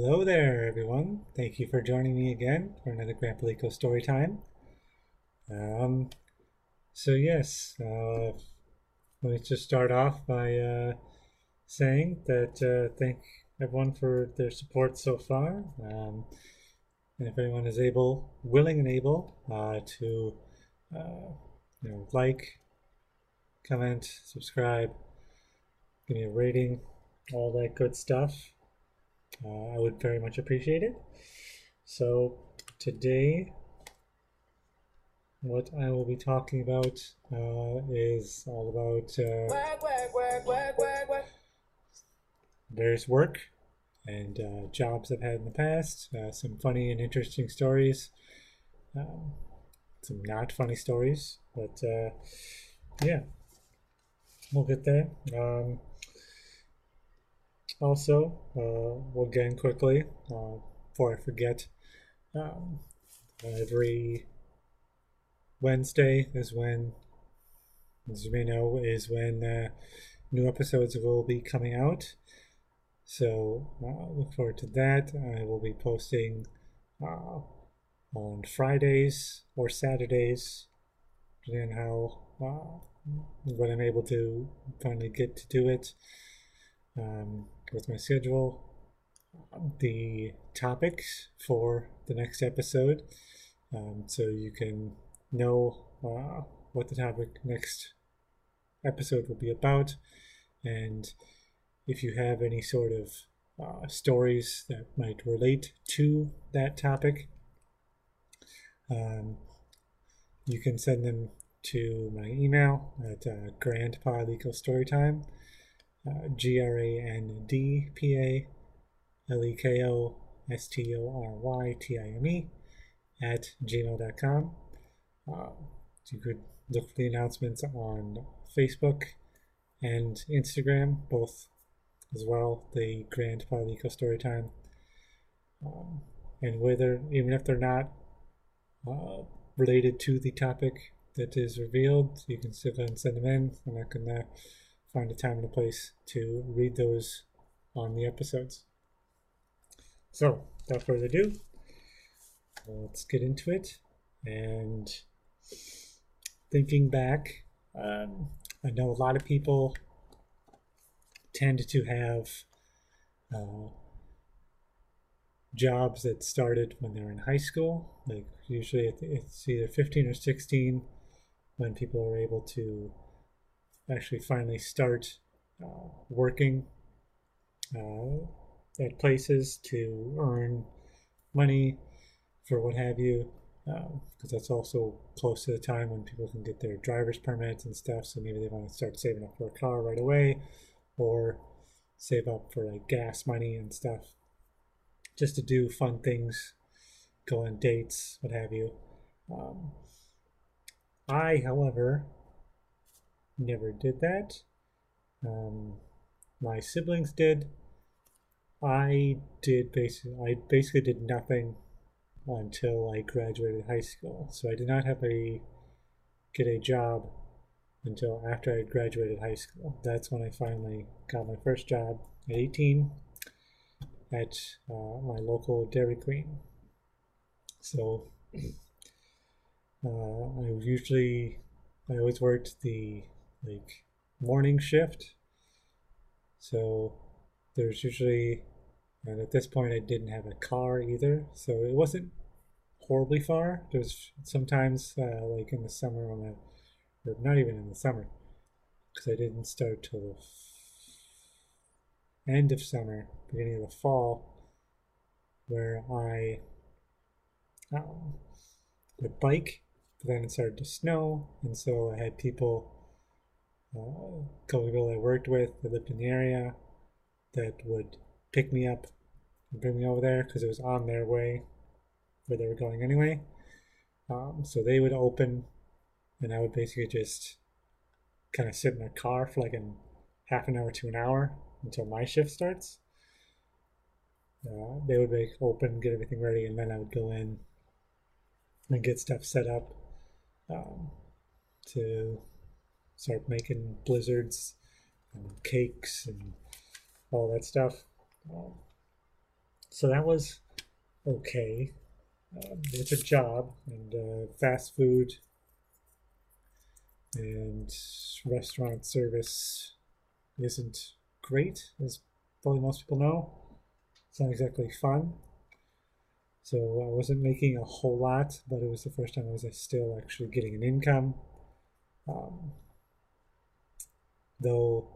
Hello there, everyone. Thank you for joining me again for another Grandpa Leko story time. Um, so yes, uh, let me just start off by uh, saying that uh, thank everyone for their support so far. Um, and if anyone is able, willing and able uh, to, uh, you know, like, comment, subscribe, give me a rating, all that good stuff. Uh, I would very much appreciate it. So today, what I will be talking about uh, is all about uh, various work and uh, jobs I've had in the past, uh, some funny and interesting stories, um, some not funny stories, but uh, yeah, we'll get there. Um, also, uh, again quickly, uh, before I forget, um, every Wednesday is when, as you may know, is when uh, new episodes will be coming out. So uh, look forward to that. I will be posting uh, on Fridays or Saturdays, depending on how uh, when I'm able to finally get to do it. Um, with my schedule, the topics for the next episode, um, so you can know uh, what the topic next episode will be about, and if you have any sort of uh, stories that might relate to that topic, um, you can send them to my email at uh, Grandpa Leko Storytime uh, G R A N D P A L E K O S T O R Y T I M E at gmail.com. You could look for the announcements on Facebook and Instagram, both as well, the Grandpa Leko Storytime. Um, and whether, even if they're not uh, related to the topic that is revealed, you can still and send them in. and going to find a time and a place to read those on the episodes. So, without further ado, let's get into it. And thinking back, um, I know a lot of people tend to have uh, jobs that started when they're in high school. Like usually it's either 15 or 16 when people are able to actually finally start uh, working uh, at places to earn money for what have you because um, that's also close to the time when people can get their driver's permits and stuff so maybe they want to start saving up for a car right away or save up for like gas money and stuff just to do fun things go on dates what have you um, i however never did that. Um, my siblings did. I did basically I basically did nothing until I graduated high school. So I did not have a get a job until after I graduated high school. That's when I finally got my first job at 18 at uh, my local Dairy Queen. So uh, I usually I always worked the like morning shift. So there's usually, and at this point I didn't have a car either, so it wasn't horribly far. There's sometimes uh, like in the summer when I, or not even in the summer, because I didn't start till the end of summer, beginning of the fall, where I would bike. But then it started to snow, and so I had people uh, a couple people I worked with that lived in the area that would pick me up and bring me over there because it was on their way where they were going anyway. Um, so they would open, and I would basically just kind of sit in their car for like an half an hour to an hour until my shift starts. Uh, they would make open, get everything ready, and then I would go in and get stuff set up um, to start making blizzards and cakes and all that stuff. Um, so that was okay. Um, it's a job, and uh, fast food and restaurant service isn't great, as probably most people know. It's not exactly fun. So I wasn't making a whole lot, but it was the first time I was still actually getting an income. Um, though,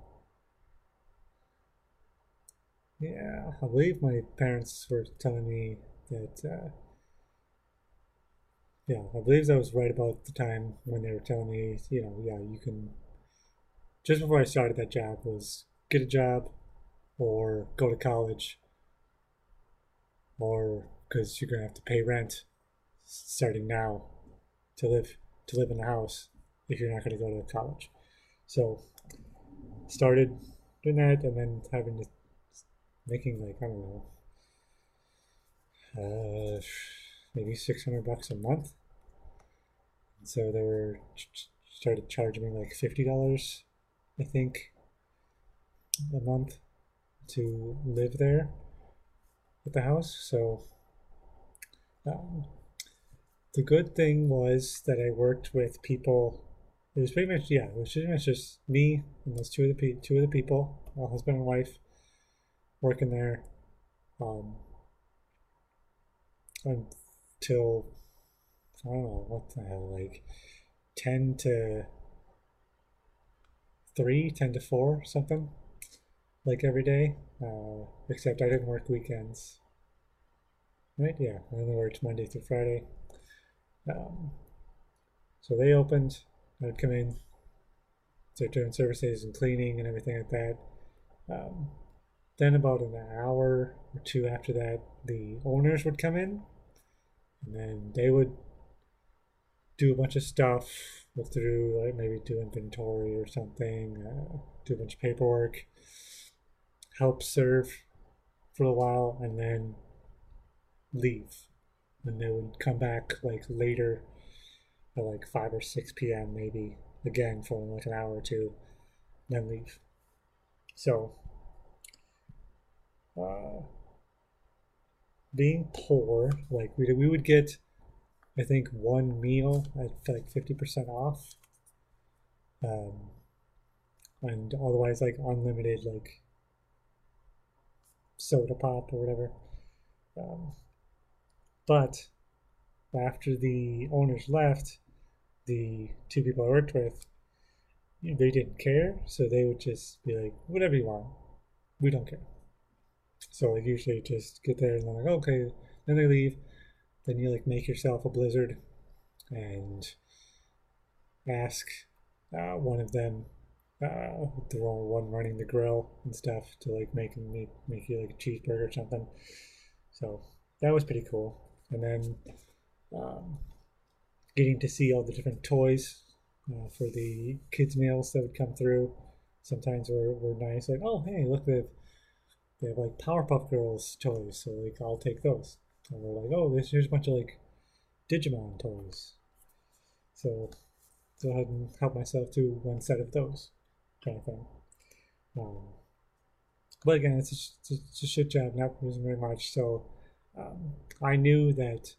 yeah, I believe my parents were telling me that, uh, yeah, I believe that was right about the time when they were telling me, you know, yeah, you can, just before I started that job, was get a job or go to college or because you're gonna have to pay rent starting now to live to live in the house if you're not gonna go to college. So started doing that and then having to making like I don't know uh, maybe 600 bucks a month. So they were started charging me like $50 I think a month to live there at the house. So um, the good thing was that I worked with people. It was pretty much yeah, it was pretty much just me and those two of the pe- two of the people, a husband and wife, working there, um, until I don't know what the hell, like ten to three, 10 to four, something like every day. Uh, except I didn't work weekends. Right? Yeah, I only worked Monday through Friday. Um, so they opened. I'd come in, start doing services and cleaning and everything like that. Um, then about an hour or two after that, the owners would come in, and then they would do a bunch of stuff, look through, like maybe do inventory or something, uh, do a bunch of paperwork, help serve for a while, and then leave. And they would come back like later at like 5 or 6 p.m. maybe again for like an hour or two, then leave. So, uh, being poor, like we, we would get, I think, one meal at like 50% off. Um, and otherwise, like unlimited, like soda pop or whatever. Um, but after the owners left, the two people I worked with, they didn't care. So they would just be like, whatever you want. We don't care. So like usually just get there and they're like, okay. Then they leave. Then you like make yourself a blizzard and ask uh, one of them, uh, the one running the grill and stuff, to like make make make you like a cheeseburger or something. So that was pretty cool. And then um, getting to see all the different toys uh, for the kids meals that would come through. Sometimes were, were nice like oh hey look they have, they have like powerpuff girls toys so like i'll take those and we're like oh this here's a bunch of like digimon toys. So go ahead and help myself to one set of those kind of thing. Um, but again it's a, it's a shit job not using very much. So um, I knew that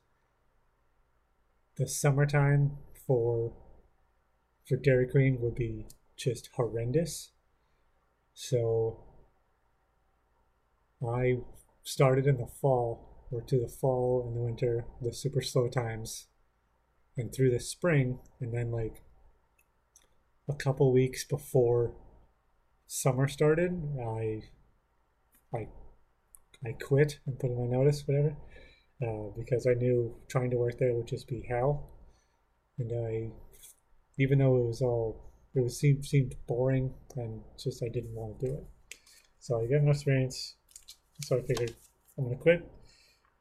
the summertime for for Dairy Queen would be just horrendous. So I started in the fall or to the fall and the winter, the super slow times, and through the spring, and then like a couple weeks before summer started, I I I quit and put in my notice, whatever, uh, because I knew trying to work there would just be hell. And I, even though it was all, it was seemed seemed boring and just I didn't want to do it. So I got enough experience, so I figured I'm gonna quit.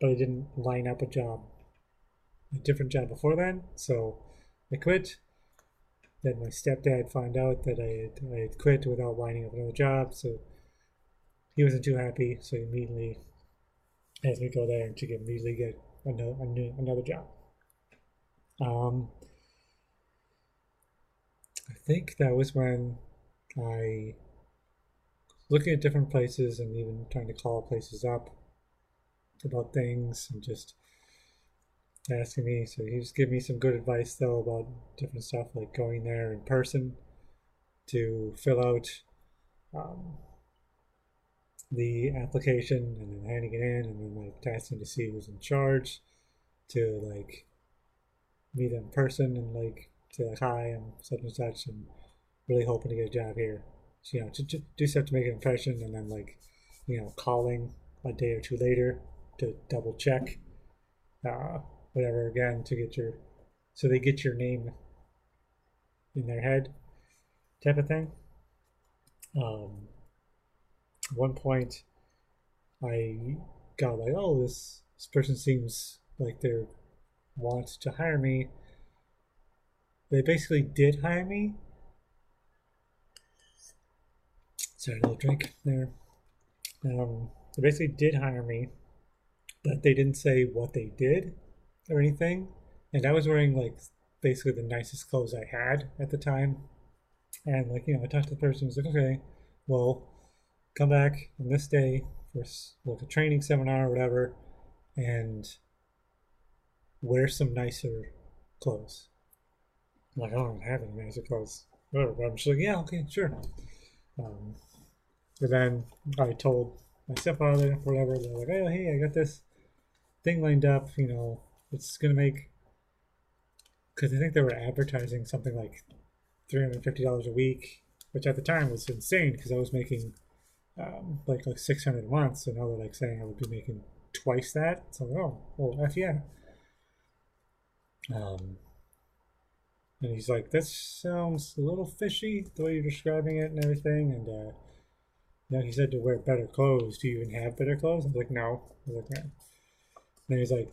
But I didn't line up a job, a different job before then. So I quit, then my stepdad found out that I had, I had quit without lining up another job, so he wasn't too happy. So he immediately asked me to go there and to immediately get another another job. Um, I think that was when I looking at different places and even trying to call places up about things and just asking me. So he was giving me some good advice though about different stuff like going there in person to fill out um, the application and then handing it in and then like testing to see who's in charge to like meet in person and like to like hi I'm such and such and really hoping to get a job here. So, you know, to, to do to make an impression and then like, you know, calling a day or two later to double check uh, whatever again to get your so they get your name in their head type of thing. Um, one point i got like oh this this person seems like they want to hire me. They basically did hire me. Sorry a little drink there. Um, they basically did hire me but they didn't say what they did or anything. And I was wearing like basically the nicest clothes I had at the time. And like, you know, I talked to the person, was like, okay, well, come back on this day for like a training seminar or whatever and wear some nicer clothes. I'm like, I don't have any nicer clothes. But I'm just like, yeah, okay, sure. Um, but then I told my stepfather, whatever, they're like, oh, hey, I got this thing lined up, you know, it's gonna make because I think they were advertising something like three hundred fifty dollars a week, which at the time was insane because I was making um, like like six hundred a month. So now they're like saying I would be making twice that. So like, oh, well, f yeah. Um, and he's like, "This sounds a little fishy the way you're describing it and everything." And uh, know, he said to wear better clothes. Do you even have better clothes? I was like, "No." I was like. And he's like,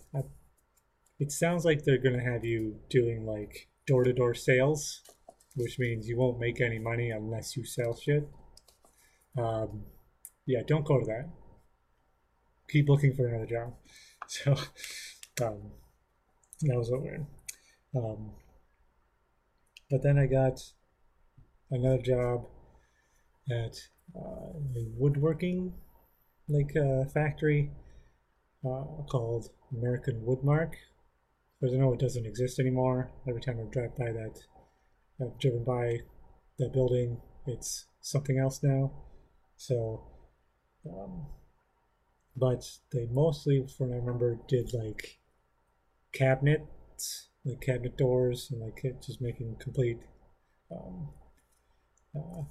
it sounds like they're going to have you doing like door to door sales, which means you won't make any money unless you sell shit. Um, yeah, don't go to that. Keep looking for another job. So um, that was what weird. Um, but then I got another job at uh, a woodworking like uh, factory uh, called American Woodmark, because I know it doesn't exist anymore. Every time I drive by that, I've driven by that building, it's something else now. So, um, but they mostly, from I remember, did like cabinets, like cabinet doors, and like just making complete um, uh,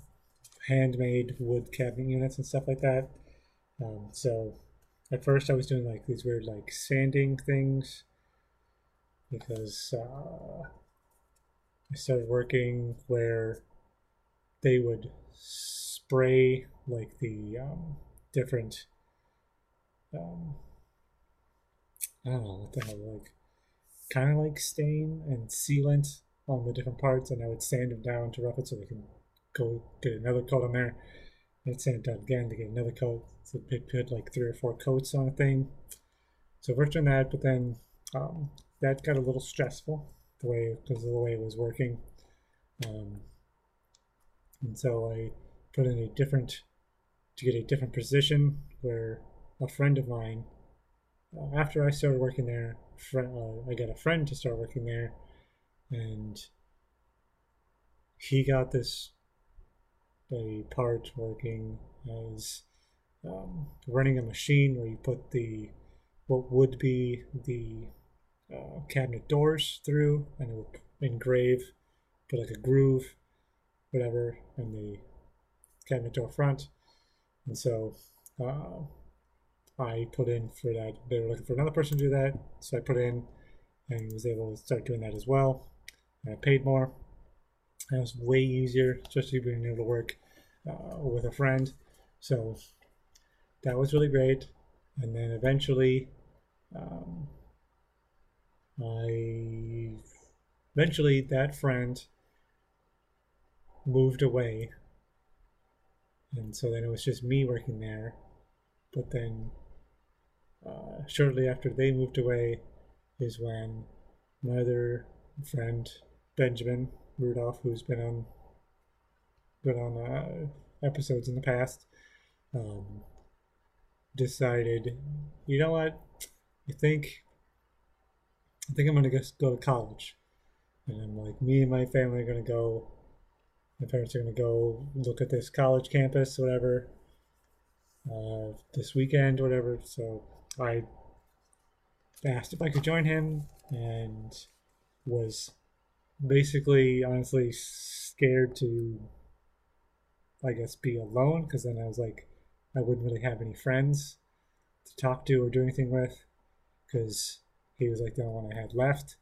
handmade wood cabinet units and stuff like that. Um, so at first I was doing like these weird like sanding things because uh, I started working where they would spray like the um, different um, I don't know what the hell like kind of like stain and sealant on the different parts and I would sand them down to rough it so they can go get another coat on there. And sand it down again to get another coat so they put like three or four coats on a thing so worked on that but then um, that got a little stressful the way because of the way it was working. Um, and so I put in a different to get a different position where a friend of mine uh, after I started working there, uh, I got a friend to start working there, and he got this a part working as um, running a machine where you put the what would be the uh, cabinet doors through and it would engrave, put like a groove, whatever, in the cabinet door front. And so uh, I put in for that. They were looking for another person to do that, so I put in and was able to start doing that as well. And I paid more. And it was way easier, especially being able to work uh, with a friend. So that was really great. And then eventually, um, I eventually that friend moved away. And so then it was just me working there. But then uh, shortly after they moved away is when my other friend, Benjamin Rudolph, who's been on been on uh, episodes in the past, um, decided, you know what? I think I think I'm gonna go, go to college. And I'm like, me and my family are gonna go. My parents are gonna go look at this college campus, whatever, uh, this weekend, whatever. So I asked if I could join him, and was basically, honestly, scared to, I guess, be alone because then I was like, I wouldn't really have any friends to talk to or do anything with because he was like the only one I had left,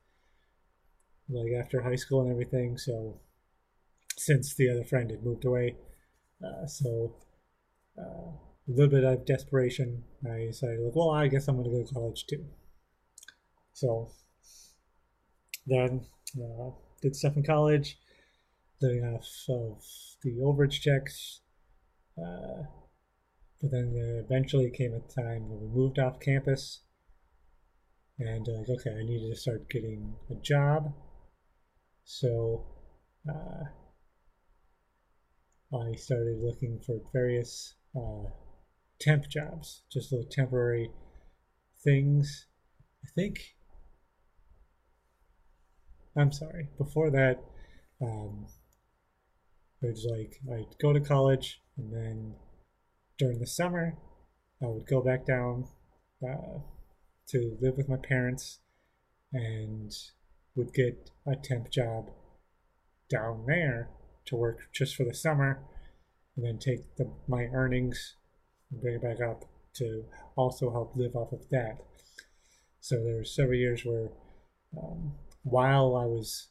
like after high school and everything. So since the other friend had moved away, uh, so uh, a little bit of desperation, I decided, like, well, I guess I'm going to go to college too. So then uh, did stuff in college, living off of the overage checks. Uh, but then there eventually came a time when we moved off campus and uh, like, okay, I needed to start getting a job. So uh, I started looking for various uh, temp jobs, just little temporary things. I think. I'm sorry. Before that, um, it was like I'd go to college, and then during the summer, I would go back down uh, to live with my parents and would get a temp job down there to work just for the summer and then take the, my earnings and bring it back up to also help live off of that. So there were several years where um, while I was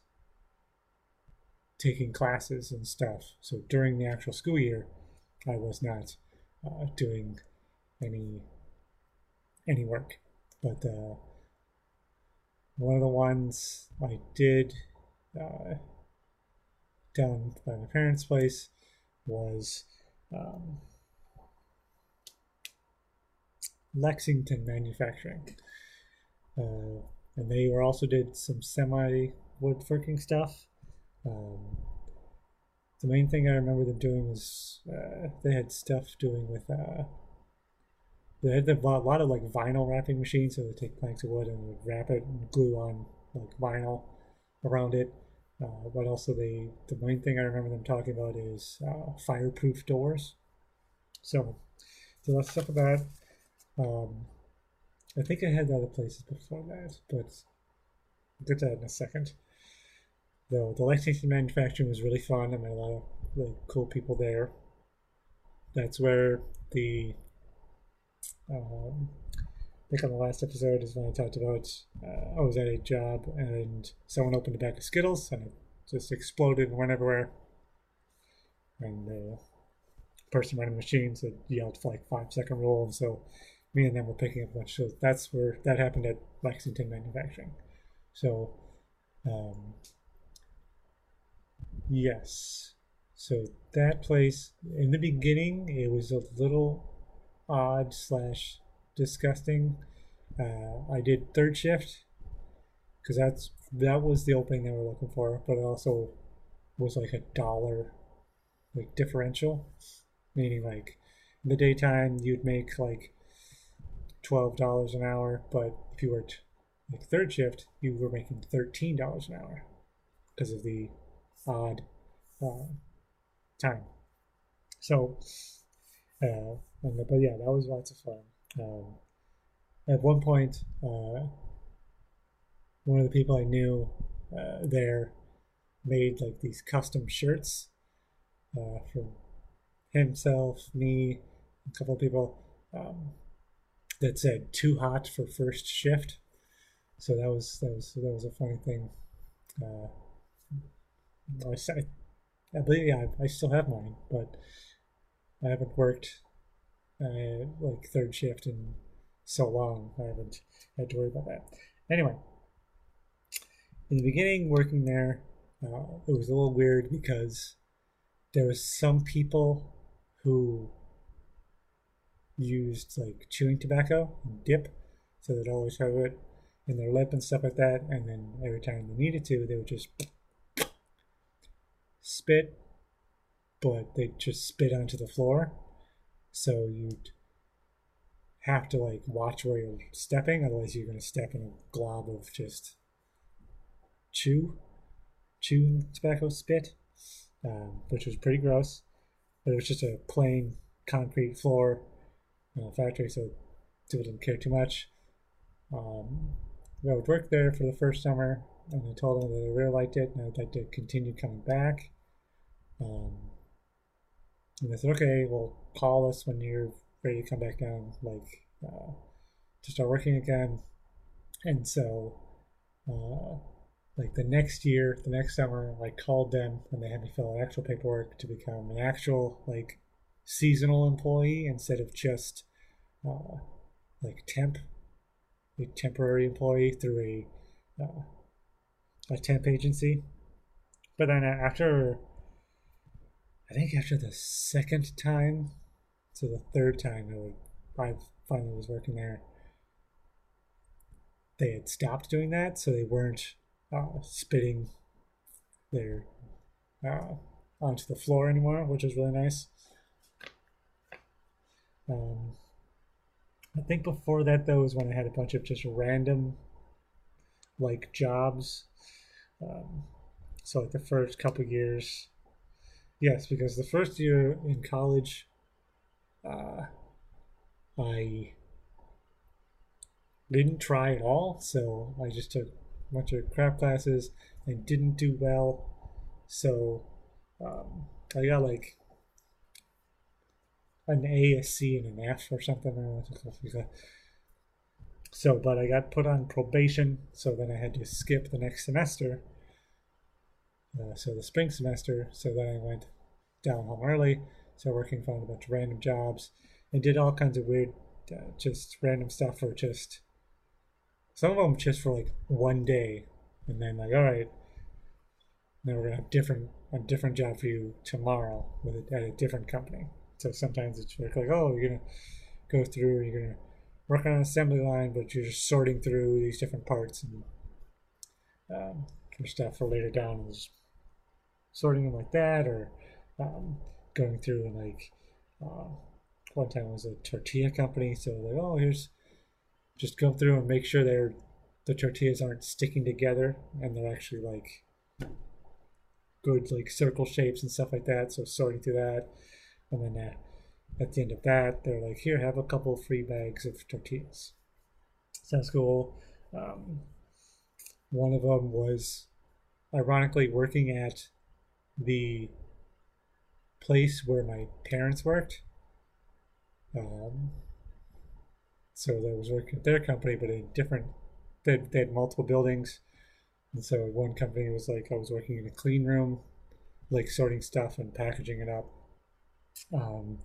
taking classes and stuff, so during the actual school year, I was not uh, doing any any work. But uh, one of the ones I did uh, down by my parents' place was um, Lexington Manufacturing. Uh, and they were also did some semi woodworking stuff. Um, the main thing I remember them doing was uh, they had stuff doing with uh, they had a lot of like vinyl wrapping machines, so they take planks of wood and would wrap it and glue on like vinyl around it. Uh, but also the the main thing I remember them talking about is uh, fireproof doors. So, so let's about. Um, I think I had other places before that, but I'll get that in a second. Though the Lexington manufacturing was really fun. I met a lot of really cool people there. That's where the um, I think on the last episode is when I talked about uh, I was at a job and someone opened a bag of Skittles and it just exploded and went everywhere. And the person running the machines had yelled for like five second rule, and so me and them were picking up a bunch. So that's where that happened at Lexington Manufacturing. So, um, yes. So that place in the beginning, it was a little odd slash disgusting. Uh, I did third shift because that's that was the opening they were looking for, but it also was like a dollar like differential, meaning like in the daytime you'd make like twelve dollars an hour, but if you worked like third shift, you were making thirteen dollars an hour because of the odd uh, time. So uh, and, but yeah, that was lots of fun. Um, at one point, uh, one of the people I knew uh, there made like these custom shirts uh, for himself, me, a couple of people um, that said "too hot for first shift." So that was that was that was a funny thing. Uh, I, I believe yeah, I, I still have mine, but I haven't worked uh, like third shift in so long. I haven't had to worry about that. Anyway, in the beginning, working there, uh, it was a little weird because there was some people who used like chewing tobacco and dip, so they'd always have it in their lip and stuff like that. And then every time they needed to, they would just spit, but they just spit onto the floor. So you'd have to like watch where you're stepping, otherwise you're to step in a glob of just chew, chewing tobacco spit, um, which was pretty gross. But it was just a plain concrete floor uh, factory, so people didn't care too much. Um, I would work there for the first summer, and I told them that I really liked it, and I'd like to continue coming back. Um, and they said, okay, well, call us when you're ready to come back down, like uh, to start working again. And so, uh, like the next year, the next summer, I called them and they had me fill out actual paperwork to become an actual like seasonal employee instead of just uh, like temp, a temporary employee through a uh, a temp agency. But then after, I think after the second time, so the third time I would I finally was working there, they had stopped doing that, so they weren't uh, spitting their uh, onto the floor anymore, which is really nice. Um, I think before that though was when I had a bunch of just random like jobs. Um, so like the first couple years, yes, because the first year in college, uh, I didn't try at all. So I just took a bunch of crap classes and didn't do well. So um, I got like an A, a C, and an F or something. So, but I got put on probation, so then I had to skip the next semester. Uh, so the spring semester. So then I went down home early, so working, found a bunch of random jobs, and did all kinds of weird, uh, just random stuff for just some of them just for like one day, and then like, all right, now we're gonna have different a different job for you tomorrow with at a different company. So sometimes it's like, oh, you're gonna go through, you're gonna work on an assembly line, but you're just sorting through these different parts and um, for stuff for later down, just sorting them like that, or um, going through and like uh, one time it was a tortilla company, so like, oh, here's just go through and make sure they're the tortillas aren't sticking together and they're actually like good like circle shapes and stuff like that. So sorting through that, and then uh, at the end of that, they're like, here, have a couple free bags of tortillas. Sounds cool. Um, one of them was ironically working at the place where my parents worked. Um, so I was working at their company, but in different, they, they had multiple buildings. And so one company was like, I was working in a clean room, like sorting stuff and packaging it up. Um,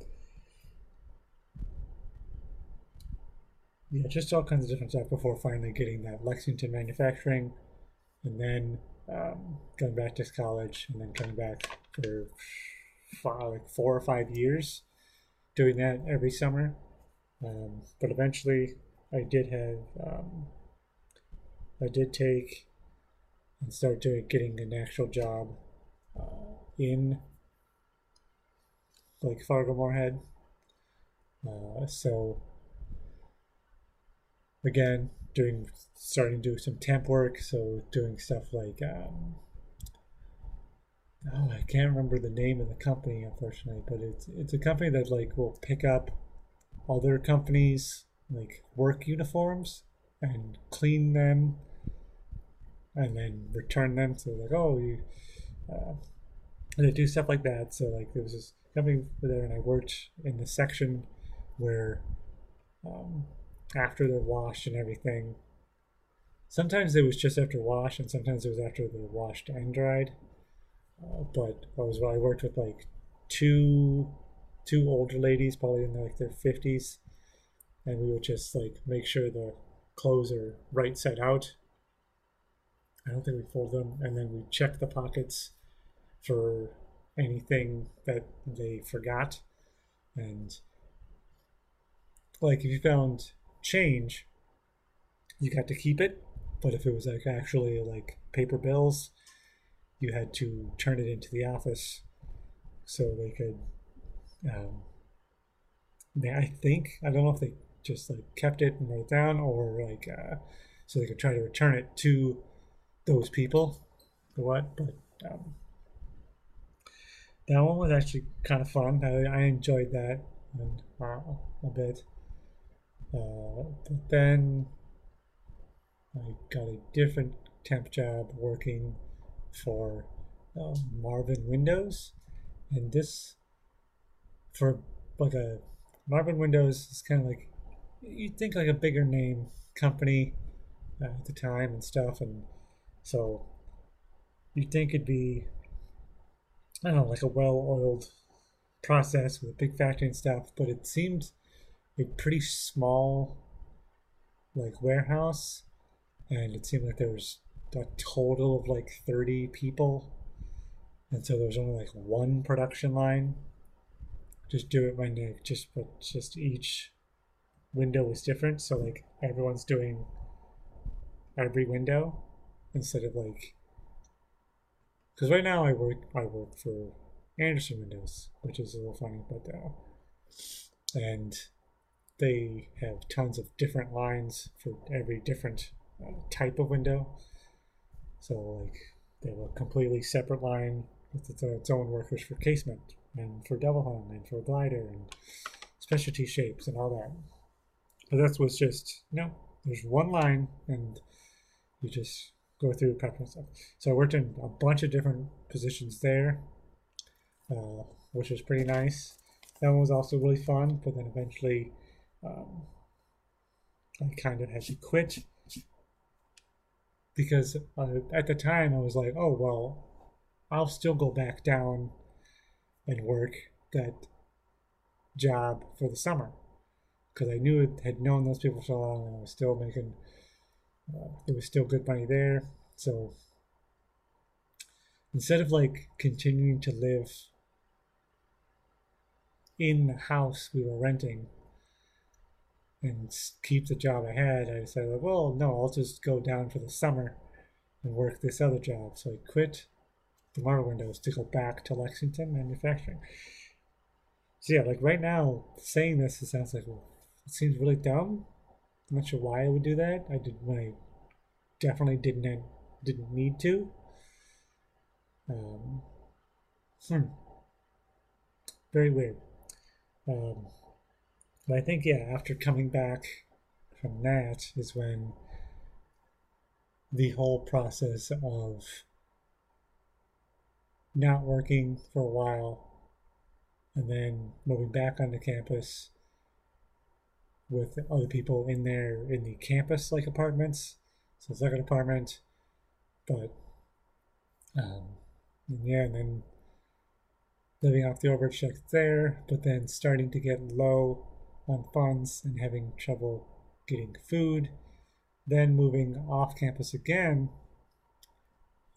yeah, just all kinds of different stuff before finally getting that Lexington manufacturing, and then um, going back to college, and then coming back for five, like four or five years, doing that every summer. Um, but eventually, I did have, um, I did take and start doing getting an actual job uh, in like Fargo Moorhead. Uh, so again, doing starting to do some temp work. So doing stuff like um, oh, I can't remember the name of the company unfortunately, but it's it's a company that like will pick up other companies like work uniforms and clean them and then return them so like oh you uh, and they do stuff like that so like there was this company there and i worked in the section where um, after they're washed and everything sometimes it was just after wash and sometimes it was after they're washed and dried uh, but I was I worked with like two two older ladies, probably in like their fifties, and we would just like make sure the clothes are right side out. I don't think we fold them, and then we check the pockets for anything that they forgot. And like if you found change, you got to keep it. But if it was like actually like paper bills, you had to turn it into the office so they could. Um, I think I don't know if they just like kept it and wrote it down or like uh, so they could try to return it to those people or what. But um, that one was actually kind of fun. I, I enjoyed that and, uh, a bit. Uh, but then I got a different temp job working for um, Marvin Windows, and this for like a Marvin Windows is kind of like you'd think like a bigger name company uh, at the time and stuff, and so you'd think it'd be I don't know like a well-oiled process with a big factory and stuff, but it seemed a pretty small like warehouse, and it seemed like there was a total of like 30 people. And so there was only like one production line. Just do it when they just but just each window was different. So like everyone's doing every window instead of like because right now i work i work for Andersen windows which is a little funny but uh and they have tons of different lines for every different uh, type of window so like they have a completely separate line with its, own workers for casement and for double hung and for glider and specialty shapes and all that. But that was just you know there's one line and you just go through and stuff. So I worked in a bunch of different positions there, uh, which was pretty nice. That one was also really fun, but then eventually um, I kind of had to quit because uh, at the time I was like, oh well, I'll still go back down and work that job for the summer because I knew it had known those people for so long and I was still making uh, it was still good money there. So instead of like continuing to live in the house we were renting and keep the job I had, I decided, well, no, I'll just go down for the summer and work this other job. So I quit the Marvin windows to go back to Lexington manufacturing. So yeah, like right now, saying this, it sounds like well, it seems really dumb. I'm not sure why I would do that. I did when I definitely didn't didn't need to. Um, hmm. Very weird. Um, but I think, yeah, after coming back from that is when the whole process of not working for a while and then moving back onto campus with other people in there in the campus like apartments. So it's like an apartment, but um, and yeah, and then living off the overage check there, but then starting to get low on funds and having trouble getting food, then moving off campus again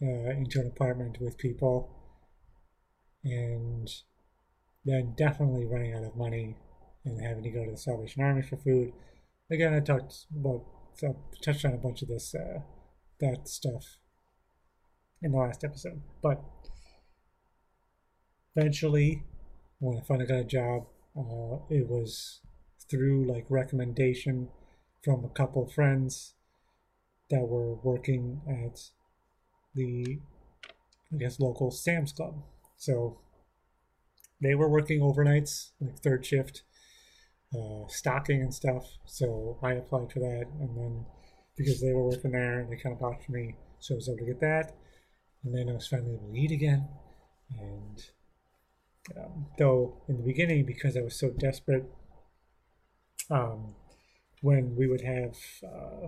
uh, into an apartment with people, and then definitely running out of money and having to go to the Salvation Army for food. Again, I talked about, so touched on a bunch of this, uh, that stuff in the last episode, but eventually, when I finally got a job, uh, it was through like recommendation from a couple friends that were working at the I guess local Sam's Club. So they were working overnights, like third shift, uh, stocking and stuff. So I applied for that, and then because they were working there, they kind of vouched me, so I was able to get that. And then I was finally able to eat again. And um, though in the beginning, because I was so desperate um, when we would have, uh,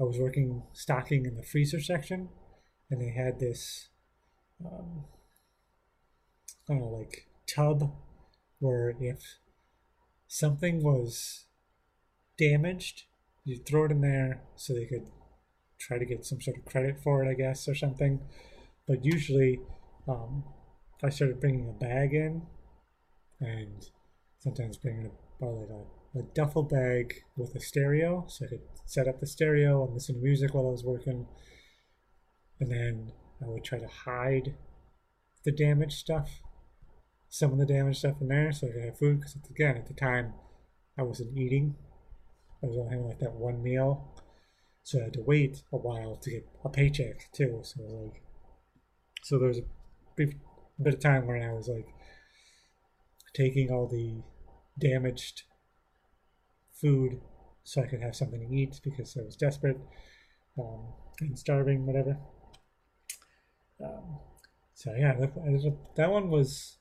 I was working stocking in the freezer section, and they had this, um, I don't know, like tub where if something was damaged, you'd throw it in there so they could try to get some sort of credit for it, I guess, or something. But usually, um, I started bringing a bag in, and sometimes bringing a, Oh like a, a duffel bag with a stereo, so I could set up the stereo and listen to music while I was working. And then I would try to hide the damaged stuff, some of the damaged stuff in there, so I could have food. Because again, at the time, I wasn't eating. I was only having like that one meal, so I had to wait a while to get a paycheck too. So like, so there was a brief bit of time where I was like taking all the damaged food so I could have something to eat because I was desperate um, and starving, whatever. Um, so yeah, that, that one was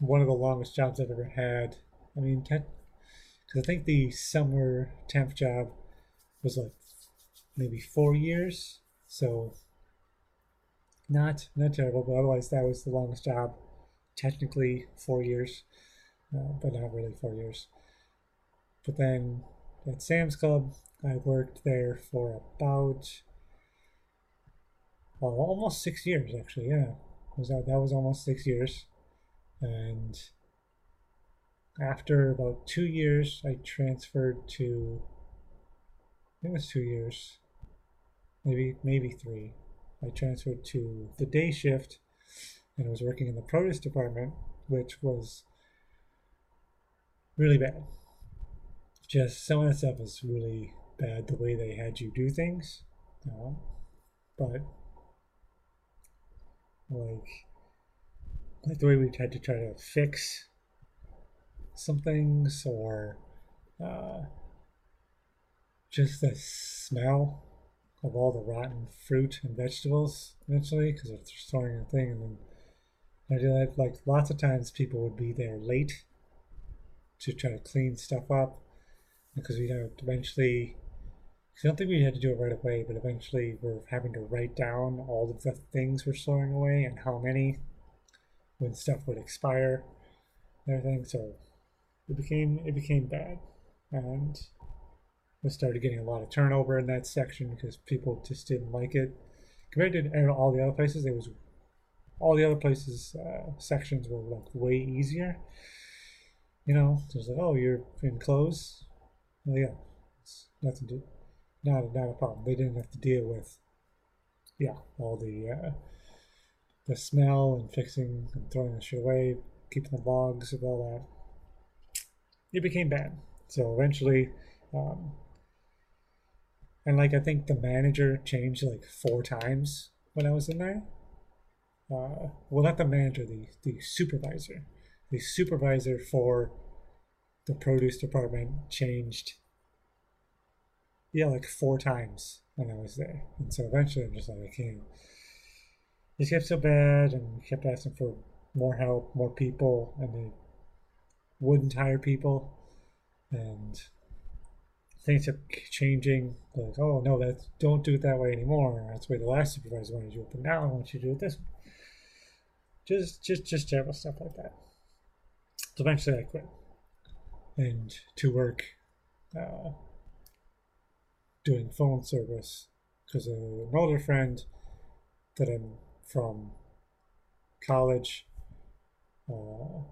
one of the longest jobs I've ever had. I mean, because I think the summer temp job was like maybe four years, so not not terrible. But otherwise, that was the longest job. Technically, four years, uh, but not really four years. But then at Sam's Club, I worked there for about well, almost six years actually. Yeah, was that that was almost six years, and after about two years, I transferred to. I think it was two years, maybe maybe three. I transferred to the day shift, and I was working in the produce department, which was really bad just some of that stuff is really bad the way they had you do things. But like like the way we had to try to fix some things or uh, just the smell of all the rotten fruit and vegetables eventually because they're storing a thing and then I do that like lots of times people would be there late to try to clean stuff up because we know eventually I don't think we had to do it right away, but eventually we're having to write down all of the things we're storing away and how many when stuff would expire and everything. So it became it became bad, and we started getting a lot of turnover in that section because people just didn't like it compared to all the other places. It was all the other places uh, sections were like way easier. You know, was like, oh, you're in clothes well, yeah, it's nothing to, not not a problem. They didn't have to deal with, yeah, all the uh, the smell and fixing and throwing the shit away, keeping the logs of all that. It became bad. So eventually, um, and like I think the manager changed like four times when I was in there. Uh, well, not the manager, the the supervisor, the supervisor for the produce department changed yeah like four times when I was there. And so eventually I'm just like I can't it kept so bad and kept asking for more help, more people, and they wouldn't hire people and things kept changing. Like, oh no, that don't do it that way anymore. That's the way the last supervisor wanted you to do it, but now I want you to do it this way. Just just just terrible stuff like that. So eventually I quit and to work uh, doing phone service because an older friend that I'm from college, uh,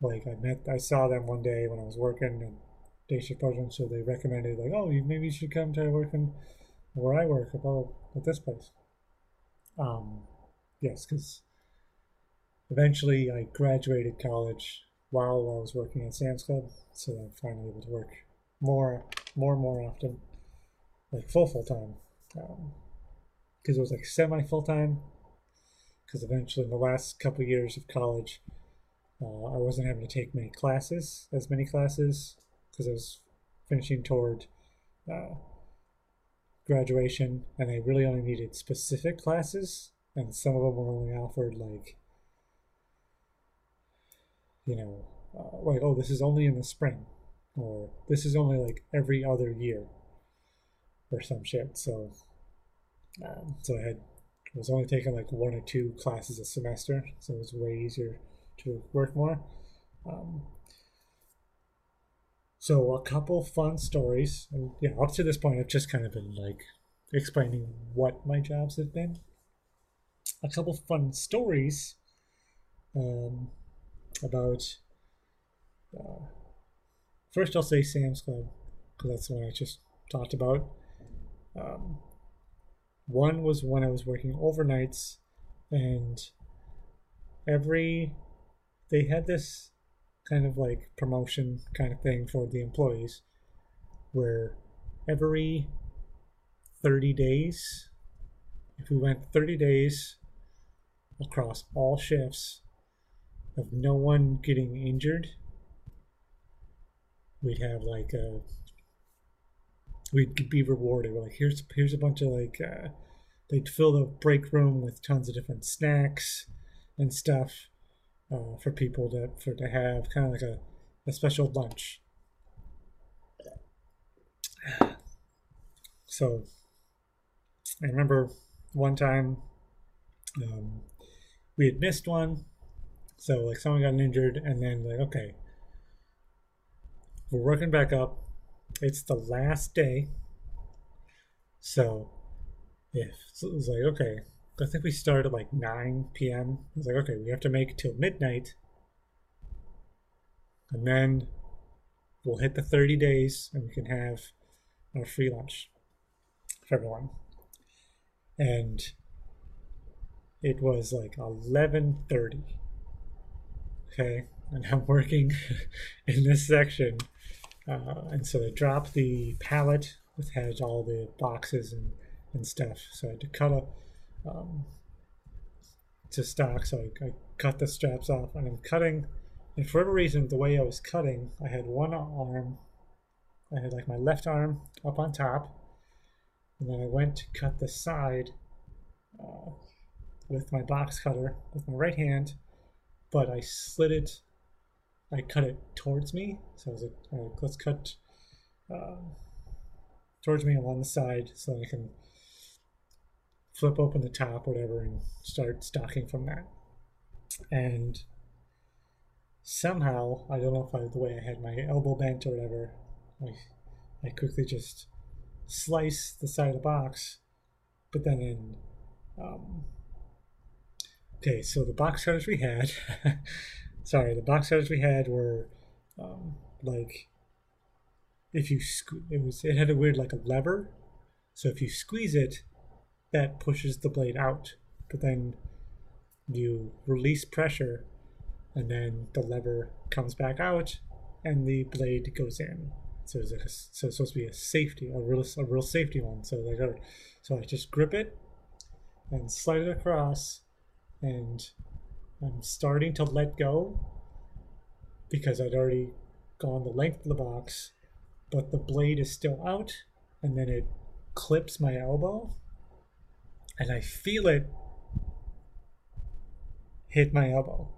like I met, I saw them one day when I was working in day shift program, so they recommended like, oh, you maybe you should come to working where I work about at this place. Um, yes, because eventually I graduated college while I was working at Sam's Club, so I'm finally able to work more, more and more often, like full full time, because um, it was like semi full time. Because eventually, in the last couple years of college, uh, I wasn't having to take many classes, as many classes, because I was finishing toward uh, graduation, and I really only needed specific classes, and some of them were only offered like you know, uh, like, oh, this is only in the spring, or this is only like every other year, or some shit. So, um, so I had, was only taking like one or two classes a semester, so it was way easier to work more. Um, so a couple fun stories, and yeah, up to this point, I've just kind of been like explaining what my jobs have been. a couple fun stories um, about. Uh, first, I'll say Sam's Club because that's the one I just talked about. Um, one was when I was working overnights, and every they had this kind of like promotion kind of thing for the employees where every 30 days if we went 30 days across all shifts of no one getting injured we'd have like a we'd be rewarded like here's here's a bunch of like uh, they'd fill the break room with tons of different snacks and stuff uh, for people to for to have kind of like a, a special lunch. So I remember one time um, we had missed one, so like someone got injured, and then like okay, we're working back up. It's the last day, so if so it was like okay, I think we started at like 9 p.m. I was like, okay, we have to make till midnight. And then we'll hit the 30 days and we can have our free lunch for everyone. And it was like 11:30. Okay, and I'm working in this section, uh, and so I dropped the pallet which has all the boxes and and stuff. So I had to cut a um, to stock. So I, I cut the straps off and I'm cutting. And for whatever reason, the way I was cutting, I had one arm, I had like my left arm up on top, and then I went to cut the side uh, with my box cutter with my right hand, but I slid it, I cut it towards me. So I was like, let's cut uh, towards me along the side so I can flip open the top, whatever, and start stocking from that. And somehow, I don't know if I, the way I had my elbow bent or whatever, I, I quickly just slice the side of the box, but then in, um, okay, so the box cutters we had, sorry, the box cutters we had were um, like, if you, it was, it had a weird like a lever, so if you squeeze it, that pushes the blade out, but then you release pressure and then the lever comes back out and the blade goes in. So it's, like a, so it's supposed to be a safety, a real, a real safety one. So like, so I just grip it and slide it across, and I'm starting to let go because I'd already gone the length of the box, but the blade is still out, and then it clips my elbow, and I feel it hit my elbow.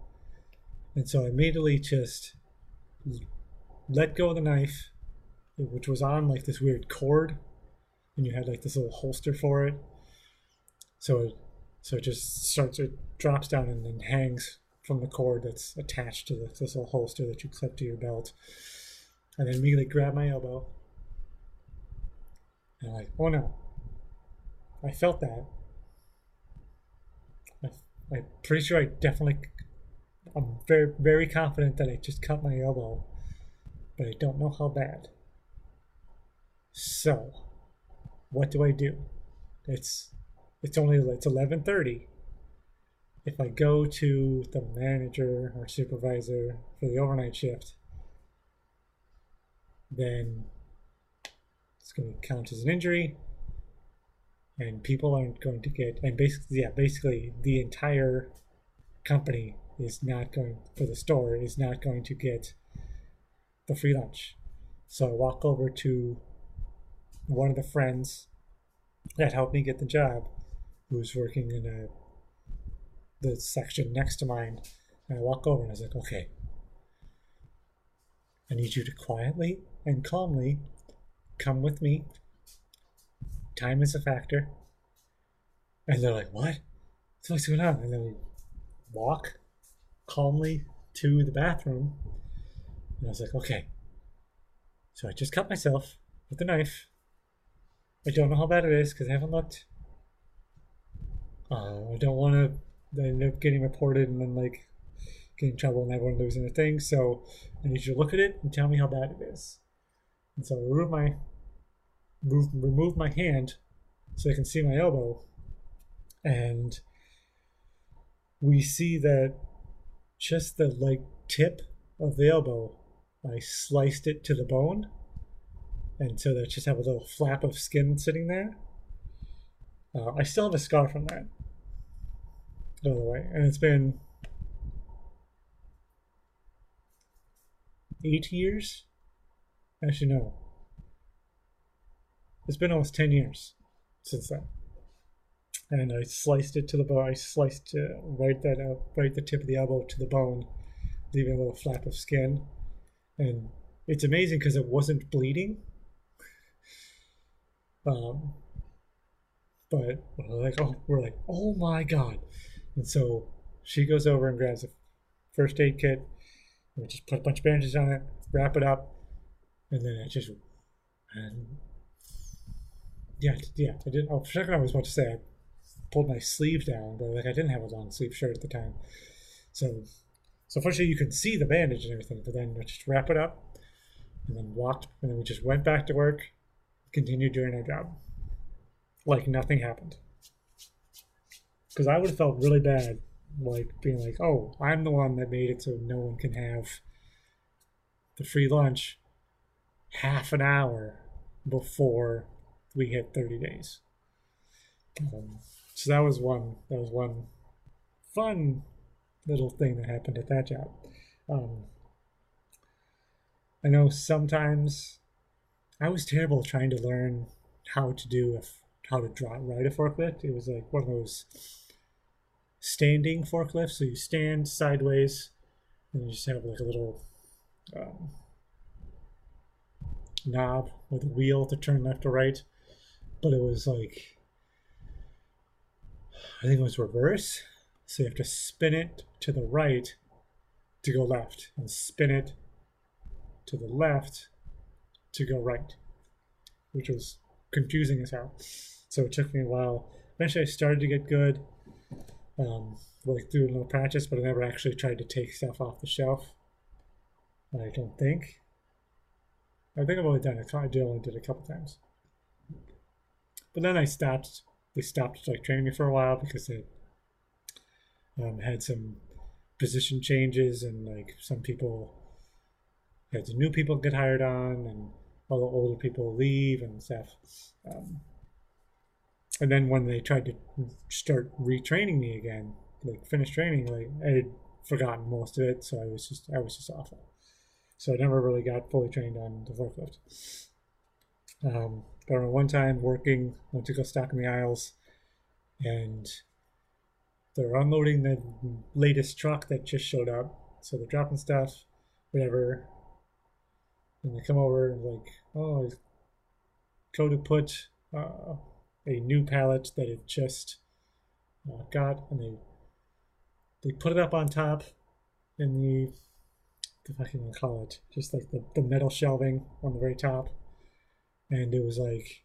And so I immediately just let go of the knife, which was on like this weird cord, and you had like this little holster for it. So it, so it just starts, it drops down and then hangs from the cord that's attached to this little holster that you clip to your belt. And then immediately grab my elbow. And I'm like, oh no. I felt that. I, I'm pretty sure I definitely, I'm very, very confident that I just cut my elbow, but I don't know how bad. So, what do I do? It's, it's only, it's 1130. If I go to the manager or supervisor for the overnight shift, then it's going to count as an injury and people aren't going to get and basically yeah basically the entire company is not going for the store is not going to get the free lunch so i walk over to one of the friends that helped me get the job who's working in a the section next to mine and i walk over and i was like okay i need you to quietly and calmly come with me time is a factor. And they're like, what? So what's going on? And then we walk calmly to the bathroom. And I was like, okay. So I just cut myself with a knife. I don't know how bad it is because I haven't looked. Uh, I don't want to end up getting reported and then like getting in trouble and everyone losing their thing. So I need you to look at it and tell me how bad it is. And so I remove my move, remove my hand so I can see my elbow, and we see that just the like tip of the elbow, I sliced it to the bone, and so that just have a little flap of skin sitting there. Uh, I still have a scar from that, by the way, and it's been eight years. Actually, no. It's been almost ten years since then. And I sliced it to the bone. I sliced right that out, right the tip of the elbow to the bone, leaving a little flap of skin. And it's amazing because it wasn't bleeding. Um, but we're like, oh, we're like, oh my god! And so she goes over and grabs a first aid kit. We just put a bunch of bandages on it, wrap it up, and then I just and yeah, yeah. I did. Oh, for a second, I was about to say I pulled my sleeve down, but like I didn't have a long sleeve shirt at the time. So, so fortunately, you could see the bandage and everything. But then we just wrap it up, and then walked, and then we just went back to work, continued doing our job, like nothing happened. Because I would have felt really bad, like being like, "Oh, I'm the one that made it so no one can have the free lunch half an hour before we hit 30 days. Um, so that was one. That was one fun little thing that happened at that job. Um, I know sometimes I was terrible trying to learn how to do a, how to draw, ride a forklift. It was like one of those standing forklift. So you stand sideways, and you just have like a little um, knob with a wheel to turn left or right but it was like I think it was reverse. So you have to spin it to the right to go left, and spin it to the left to go right, which was confusing as hell. So it took me a while. Eventually, I started to get good, um, like through a little practice, but I never actually tried to take stuff off the shelf. I don't think. I think I've only done it. I only did a couple times. But then I stopped. They stopped like training me for a while because they um, had some position changes and like some people had some new people get hired on and all the older people leave and stuff. Um, and then when they tried to start retraining me again, like finish training, like I had forgotten most of it, so I was just I was just awful. So I never really got fully trained on the forklift. Um, but I remember one time working, went to go stock in the aisles, and they're unloading the latest truck that just showed up. So they're dropping stuff, whatever. And they come over and like, oh, go to put uh, a new pallet that it just uh, got, and they they put it up on top in the the fucking call it, just like the, the metal shelving on the very top and it was like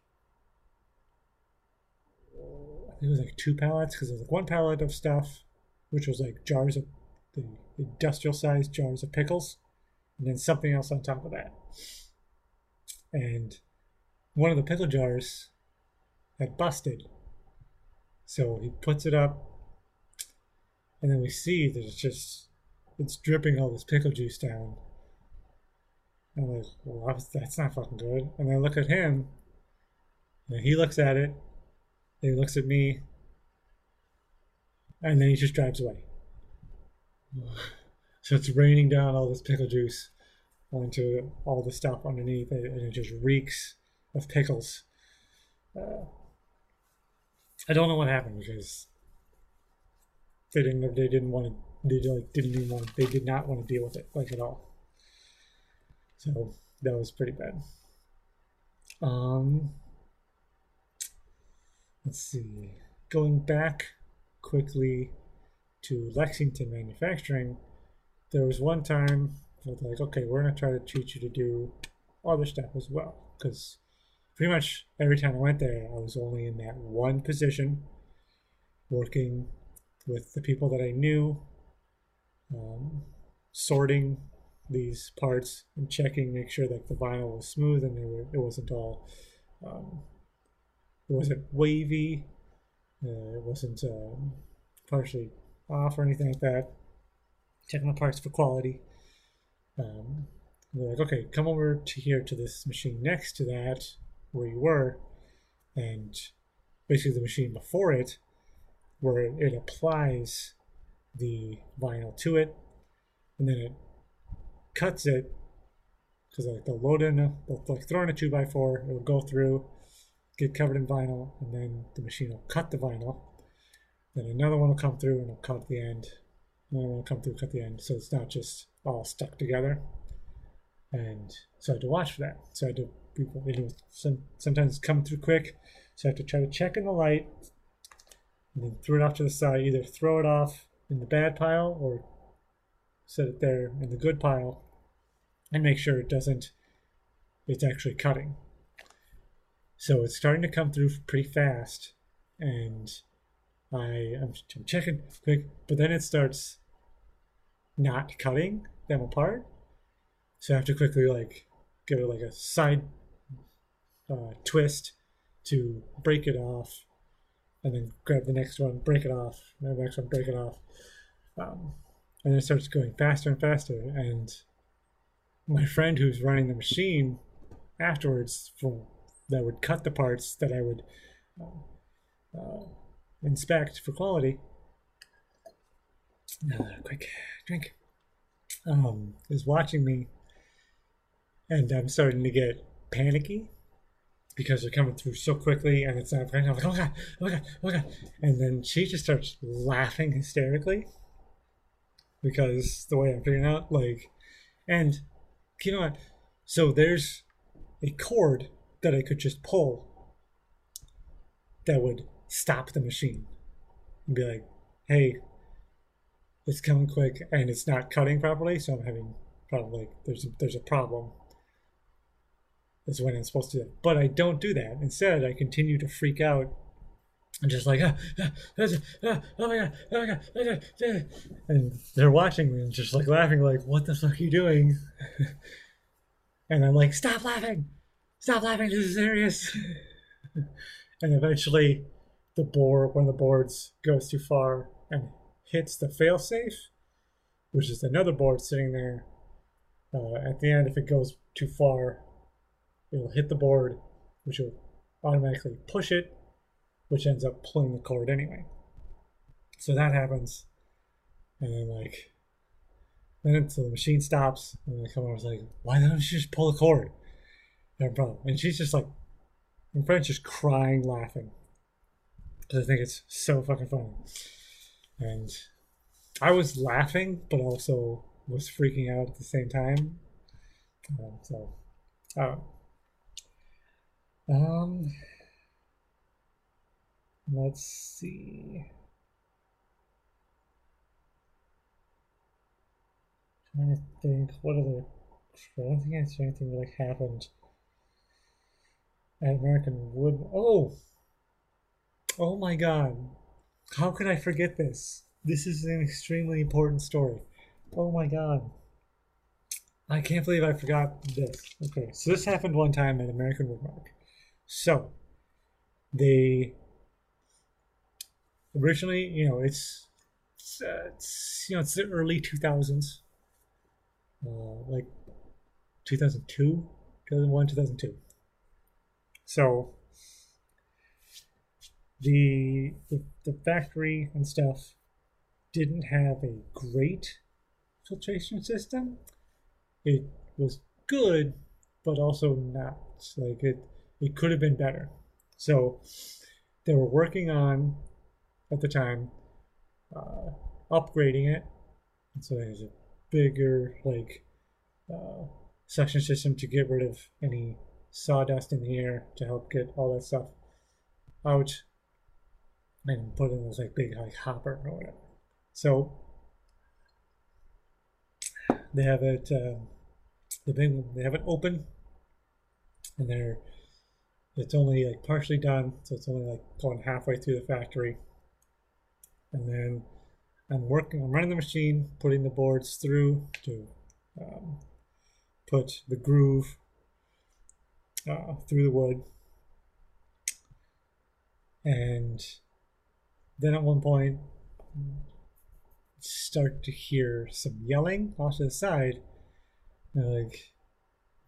I think it was like two pallets because there's like one pallet of stuff, which was like jars of the industrial sized jars of pickles, and then something else on top of that. And one of the pickle jars had busted. So he puts it up, and then we see that it's just it's dripping all this pickle juice down. And I'm like, well, that's not fucking good. And I look at him, and he looks at it, he looks at me, and then he just drives away. So it's raining down all this pickle juice onto all the stuff underneath and it just reeks of pickles. Uh, I don't know what happened because they didn't. They didn't want to. They like didn't even want. They did not want to deal with it like at all. So that was pretty bad. Um, let's see. Going back quickly to Lexington manufacturing, there was one time like, okay, we're gonna try to teach you to do other stuff as well, because pretty much every time I went there, I was only in that one position, working with the people that I knew, um, sorting these parts and checking, make sure that the vinyl was smooth and it wasn't all, um, it wasn't wavy, uh, it wasn't um, partially off or anything like that. Checking the parts for quality. Um, they're like, okay, come over to here to this machine next to that where you were, and basically the machine before it, where it applies the vinyl to it, and then it cuts it because like they'll load in, a, they'll like throw in a two by four, it'll go through, get covered in vinyl, and then the machine will cut the vinyl. Then another one will come through and it'll cut the end. Another one will come through, cut the end, so it's not just all stuck together. And so I had to watch for that. So I had to people was some, sometimes come through quick, so I have to try to check in the light, and then throw it off to the side. Either throw it off in the bad pile or set it there in the good pile and make sure it doesn't it's actually cutting so it's starting to come through pretty fast and I, I'm, I'm checking quick but then it starts not cutting them apart so I have to quickly like give it like a side uh, twist to break it off and then grab the next one break it off and the next one break it off um, and it starts going faster and faster. And my friend who's running the machine afterwards for, that would cut the parts that I would uh, uh, inspect for quality. Uh, quick drink. Um, is watching me, and I'm starting to get panicky because they're coming through so quickly, and it's not. I'm like, oh god, oh god, oh god, and then she just starts laughing hysterically because the way I'm figuring out, like, and you know what? So there's a cord that I could just pull that would stop the machine and be like, hey, it's coming quick and it's not cutting properly, so I'm having probably there's a, there's a problem. That's when I'm supposed to. But I don't do that. Instead, I continue to freak out and just like, ah, ah, ah, oh my god, oh my god, and they're watching me and just like laughing, like, what the fuck are you doing? and I'm like, stop laughing, stop laughing, this is serious. and eventually, the board, one of the boards goes too far and hits the failsafe, which is another board sitting there. Uh, at the end, if it goes too far, it'll hit the board, which will automatically push it which ends up pulling the cord anyway. So that happens, and then like, then so the machine stops, and I come over, I was like, why don't you just pull the cord? No problem. And she's just like, in French, just crying, laughing, because I think it's so fucking funny. And I was laughing, but also was freaking out at the same time. Um, so, um, um Let's see. trying to think what other I don't think I saw anything really happened at American Wood. Oh, oh my God! How could I forget this? This is an extremely important story. Oh my God! I can't believe I forgot this. Okay, so this happened one time at American Woodmark. So they originally, you know, it's, it's, uh, it's you know, it's the early 2000s, uh, like 2002, 2001, 2002. So the, the the factory and stuff didn't have a great filtration system. It was good, but also not. Like it, it could have been better. So they were working on at the time, uh, upgrading it. And so there's a bigger like uh, suction system to get rid of any sawdust in the air to help get all that stuff out and put in this like big like hopper or whatever. So they have it uh, the big they have it open and they're it's only like partially done so it's only like going halfway through the factory and then I'm working. I'm running the machine, putting the boards through to um, put the groove uh, through the wood, and then at one point start to hear some yelling off to the side, like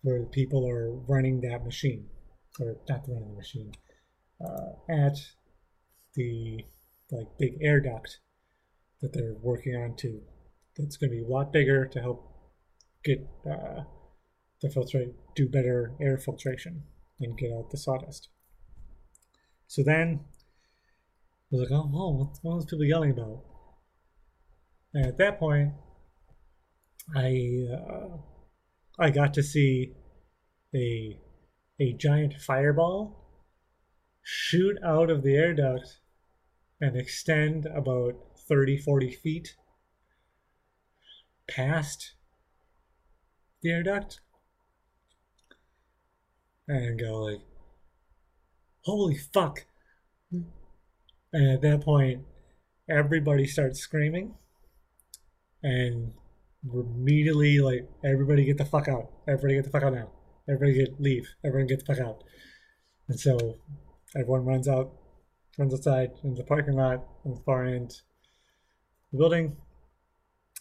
where the people are running that machine, or not the machine, uh, at the like big air duct that they're working on to that's going to be a lot bigger to help get uh, the filtrate do better air filtration and get out the sawdust. So then I was like, oh, what, what are those people yelling about? And at that point, I uh, I got to see a a giant fireball shoot out of the air duct and extend about 30 40 feet past the air duct and go like holy fuck. And at that point everybody starts screaming and immediately like everybody get the fuck out. Everybody get the fuck out now everybody get leave. Everyone get the fuck out. And so everyone runs out runs outside in the parking lot on the far end of the building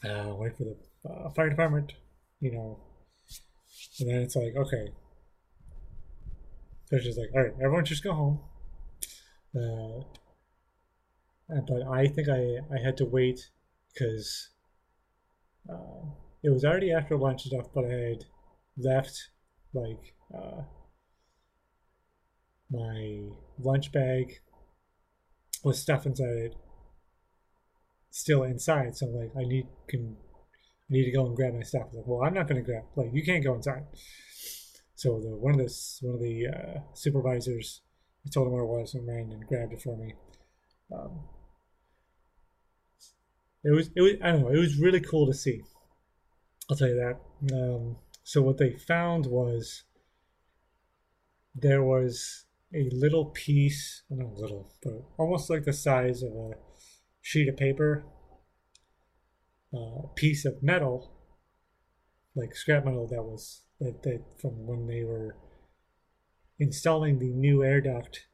uh, wait for the uh, fire department you know. And then it's like okay. So it's just like all right everyone just go home. Uh, but i think i i had to wait because uh, it was already after lunch and stuff, but I had left like uh, my lunch bag with stuff inside it still inside. So like I need can I need to go and grab my stuff. like, well, I'm not going to grab. Like you can't go inside. So the one of the one of the uh, supervisors, I told him where it was and ran and grabbed it for me. Um, it was it was I don't know it was really cool to see. I'll tell you that. Um, so what they found was there was a little piece, not little, but almost like the size of a sheet of paper, uh, piece of metal, like scrap metal that was that, that from when they were installing the new air duct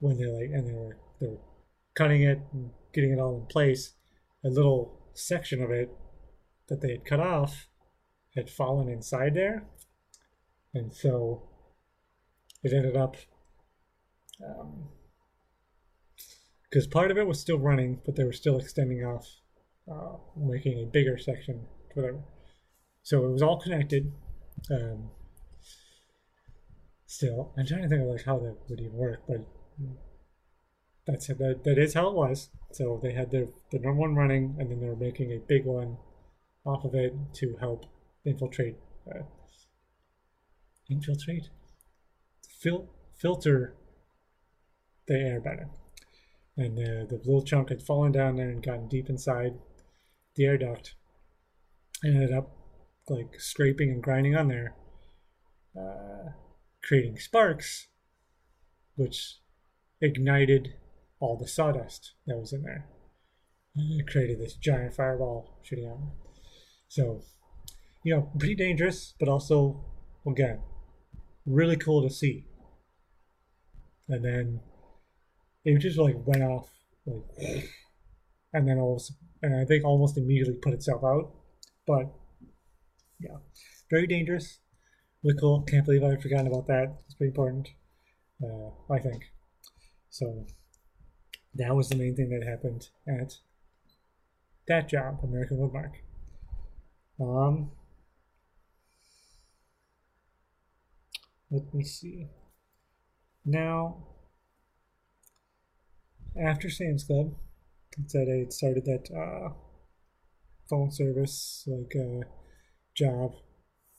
when they're like and they were they were cutting it and getting it all in place, a little section of it that they had cut off had fallen inside there. And so it ended up, because um, part of it was still running, but they were still extending off, uh, making a bigger section, whatever. So it was all connected. Um, still, I'm trying to think of like how that would even work, but that's that that is how it was. So they had their the number one running, and then they were making a big one off of it to help infiltrate, uh, infiltrate, fil- filter the air better. And the little chunk had fallen down there and gotten deep inside the air duct, and ended up like scraping and grinding on there, uh, creating sparks, which ignited all the sawdust that was in there. And it created this giant fireball shooting out. So, you know, pretty dangerous, but also, again, really cool to see. And then it just like went off, like, and then almost, and I think almost immediately put itself out. But yeah, very dangerous. Really cool. Can't believe I've forgotten about that. It's pretty important, uh, I think. So that was the main thing that happened at that job, American Woodmark. Um, let me see. Now, after Sam's Club, it said I had started that uh, phone service like uh, job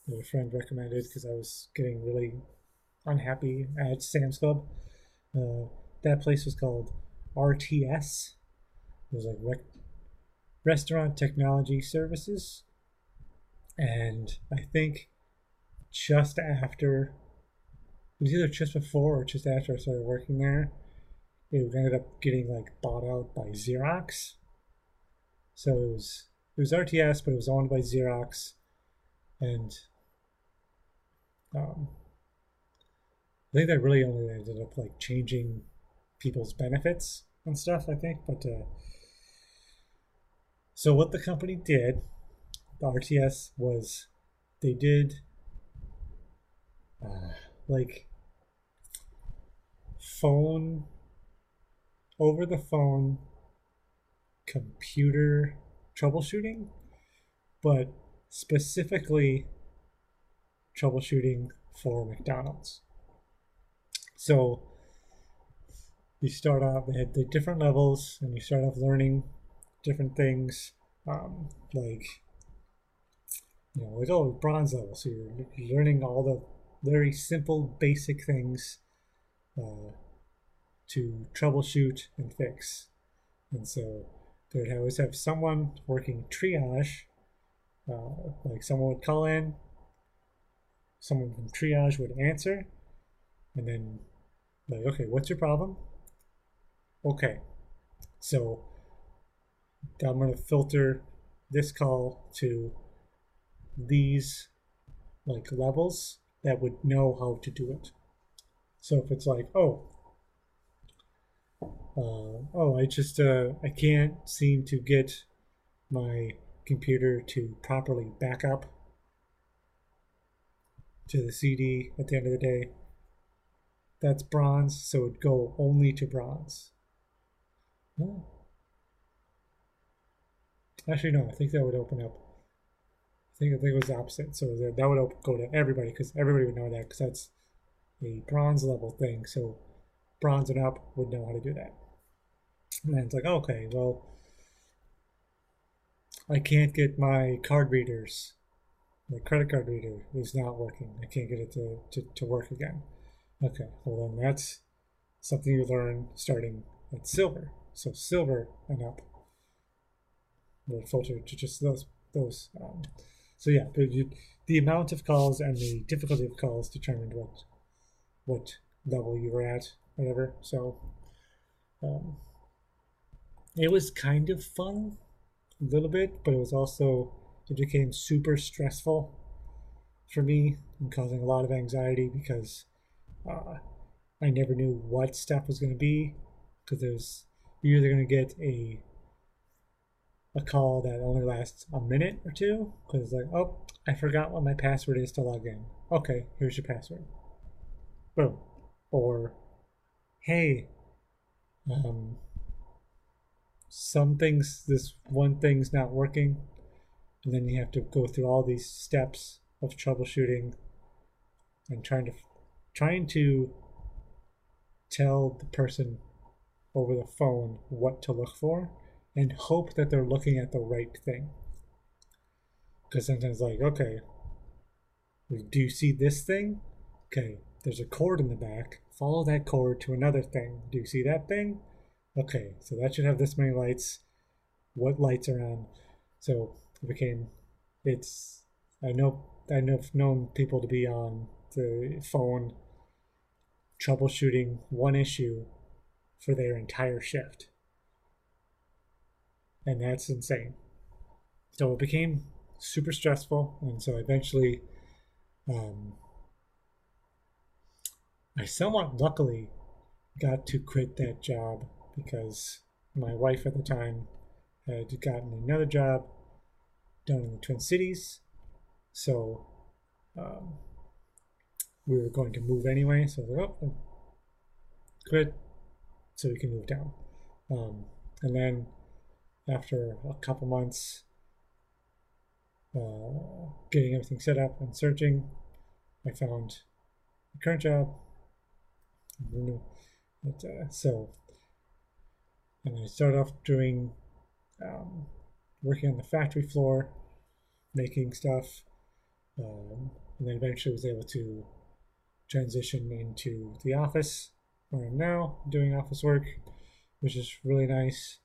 that a friend recommended because I was getting really unhappy at Sam's Club. Uh, that place was called RTS. It was like rec- Restaurant Technology Services. And I think just after, it was either just before or just after I started working there, it ended up getting like bought out by Xerox. So it was it was RTS, but it was owned by Xerox, and um, I think that really only ended up like changing people's benefits and stuff. I think, but uh, so what the company did, the RTS was they did uh, like phone over the phone computer troubleshooting, but specifically troubleshooting for McDonald's. So you start off, they had the different levels, and you start off learning different things, um, like, you know, like, oh, bronze level. So you're, learning all the very simple, basic things uh, to troubleshoot and fix. And so they would always have someone working triage, uh, like someone would call in, someone from triage would answer, and then like, okay, what's your problem? Okay, so I'm going to filter this call to these like levels that would know how to do it. So if it's like, oh, uh, oh, I just uh, I can't seem to get my computer to properly back up to the CD at the end of the day. That's bronze, so it'd go only to bronze. Actually, no, I think that would open up. I think I think it was the opposite. So that, that would go to everybody because everybody would know that because that's a bronze level thing. So bronze and up would know how to do that. And then it's like, okay, well, I can't get my card readers. My credit card reader is not working. I can't get it to, to, to work again. Okay, well then that's something you learn starting at silver. So silver and up will filter to just those those. Um, so yeah, you, the amount of calls and the difficulty of calls determined what what level you were at, whatever. So um, it was kind of fun a little bit, but it was also it became super stressful for me and causing a lot of anxiety because uh, I never knew what stuff was going to be because there's you're either going to get a a call that only lasts a minute or two because it's like oh I forgot what my password is to log in. Okay, here's your password. Boom. Or hey, um, some things, this one thing's not working, and then you have to go through all these steps of troubleshooting and trying to trying to tell the person over the phone what to look for and hope that they're looking at the right thing. Because sometimes, like, okay, do you see this thing? Okay, there's a cord in the back. Follow that cord to another thing. Do you see that thing? Okay, so that should have this many lights. What lights are on? So it became, it's, I know, I know, known people to be on the phone troubleshooting one issue for their entire shift. And that's insane. So it became super stressful. And so eventually, um, I somewhat luckily got to quit that job because my wife at the time had gotten another job down in the Twin Cities. So um, we were going to move anyway. So I was like, oh, quit so we can move down. Um, and then after a couple months uh, getting everything set up and searching, I found the current job. Uh, so and I started off doing um, working on the factory floor, making stuff, um, and then eventually was able to transition into the office where I'm now doing office work, which is really nice.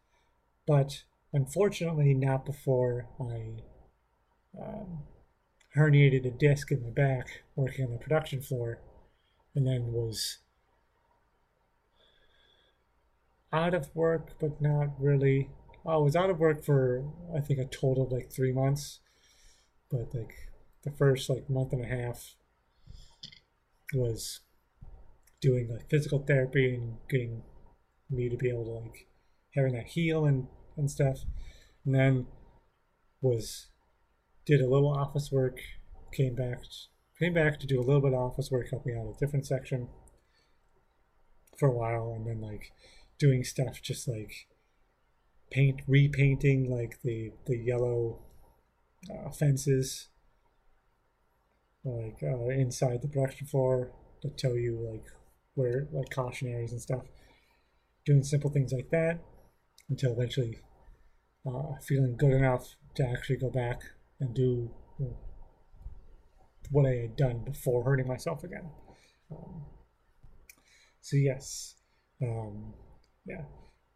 But unfortunately, not before I um, herniated a disc in my back working on the production floor, and then was out of work, but not really. Oh, I was out of work for I think a total of like three months, but like the first like month and a half was doing like physical therapy and getting me to be able to like having that heal and and stuff, and then was did a little office work, came back came back to do a little bit of office work, helping out a different section for a while, and then like doing stuff just like paint repainting like the the yellow uh, fences like uh, inside the production floor that tell you like where like cautionaries and stuff doing simple things like that until eventually uh, feeling good enough to actually go back and do what I had done before hurting myself again. Um, so yes, um, yeah,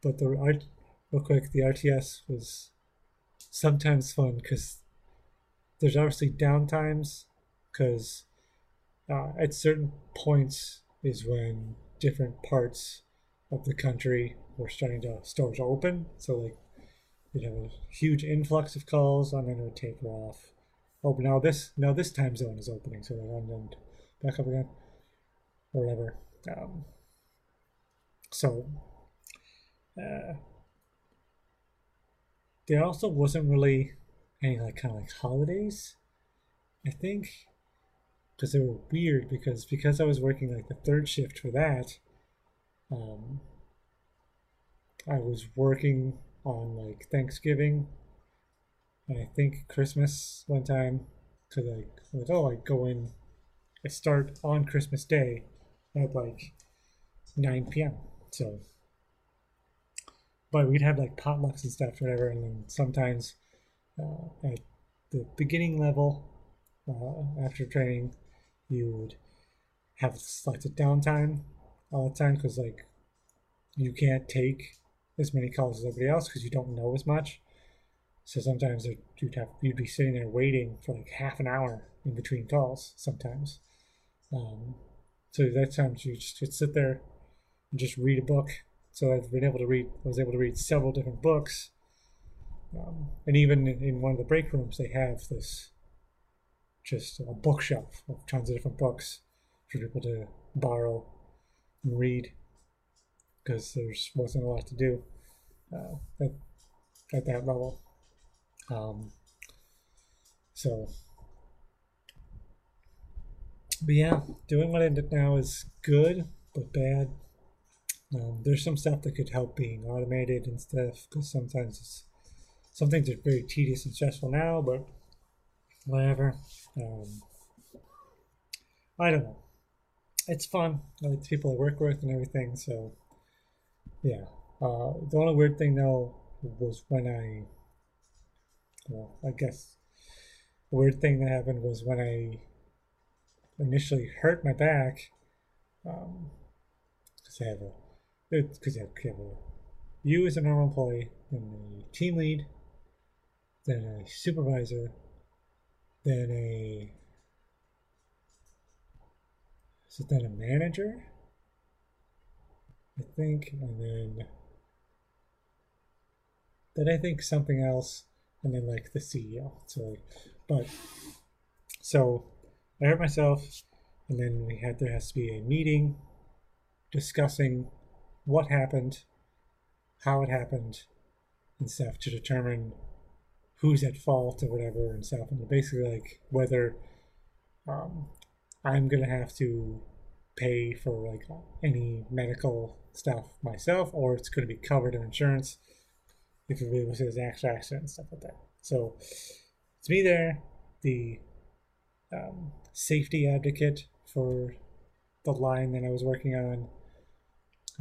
but the art, real quick, the RTS was sometimes fun because there's obviously downtimes because uh, at certain points is when different parts of the country were starting to stores open. So like you'd have a huge influx of calls and then it would taper off. Oh, but now this now this time zone is opening, so they're on back up again, or whatever. Um, so uh, there also wasn't really any like kind of like holidays. I think because they were weird because because I was working like the third shift for that. Um, I was working on like Thanksgiving and I think Christmas one time because I was oh I go in I start on Christmas Day at like 9 p.m. So but we'd have like potlucks and stuff whatever and then sometimes uh, at the beginning level uh, after training you would have like a downtime all the time because like you can't take as many calls as everybody else because you don't know as much. So sometimes you'd have you'd be sitting there waiting for like half an hour in between calls sometimes. Um, so that times you just you'd sit there and just read a book. So I've been able to read. I was able to read several different books, um, and even in, one of the break rooms they have this just a bookshelf of tons of different books for people to borrow and read because there's wasn't a lot to do uh, at, at that level. Um, so, but yeah, doing what I did now is good but bad. Um, there's some stuff that could help being automated and stuff because sometimes it's some things are very tedious and stressful now, but whatever. Um, I don't know. It's fun. It's people I work with and everything, so yeah. Uh, the only weird thing though was when I, well, I guess the weird thing that happened was when I initially hurt my back, um, because I have a, because I have a, you as a normal employee, then a team lead, then a supervisor, then a, is it then a manager? I think, and then then I think something else, and then like the CEO. So, like, but so I hurt myself, and then we had there has to be a meeting discussing what happened, how it happened, and stuff to determine who's at fault or whatever and stuff, and basically like whether um, I'm gonna have to pay for like any medical stuff myself, or it's to be covered in insurance if it was an actual accident and stuff like that. So it's me there, the um, safety advocate for the line that I was working on.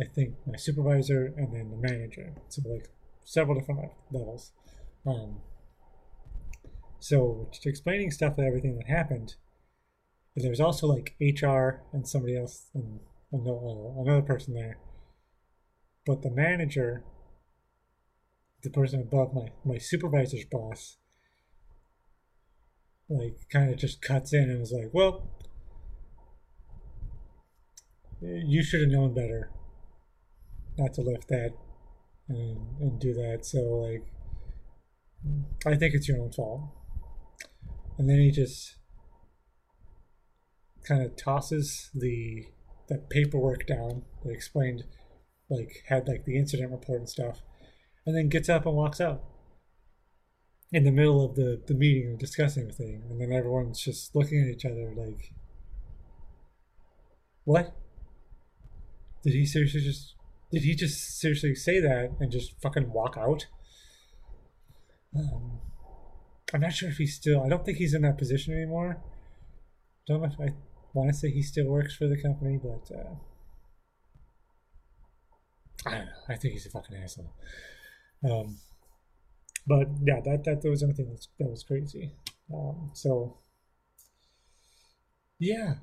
I think my supervisor and then the manager. So like several different levels. Um, so explaining stuff and everything that happened. And there was also like HR and somebody else and another person there but the manager, the person above my, my supervisor's boss, like kind of just cuts in and is like, well, you should have known better. Not to lift that and, and do that. So like, I think it's your own fault. And then he just kind of tosses the that paperwork down that explained like had like the incident report and stuff and then gets up and walks out in the middle of the the meeting and discussing everything and then everyone's just looking at each other like what did he seriously just did he just seriously say that and just fucking walk out um, i'm not sure if he's still i don't think he's in that position anymore don't know if i want to say he still works for the company but uh, I don't know. I think he's a fucking asshole. Um, but yeah, that that, that was something that that was crazy. Um, so yeah,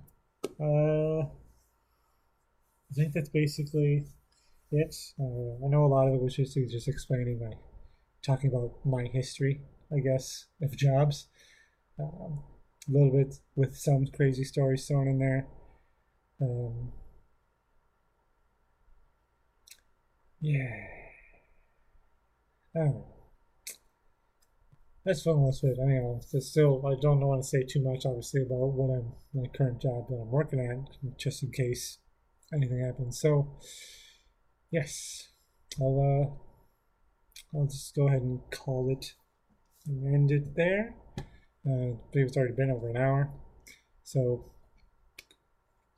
uh, I think that's basically it. Uh, I know a lot of it was just just explaining my talking about my history, I guess, of jobs. Um, a little bit with some crazy stories thrown in there. Um, yeah. Oh. That's fun. That's it. Anyhow, it's still, I don't want to say too much, obviously, about what I'm, my current job that I'm working at, just in case anything happens. So, yes, I'll, uh, I'll just go ahead and call it and end it there. Uh, I believe it's already been over an hour. So,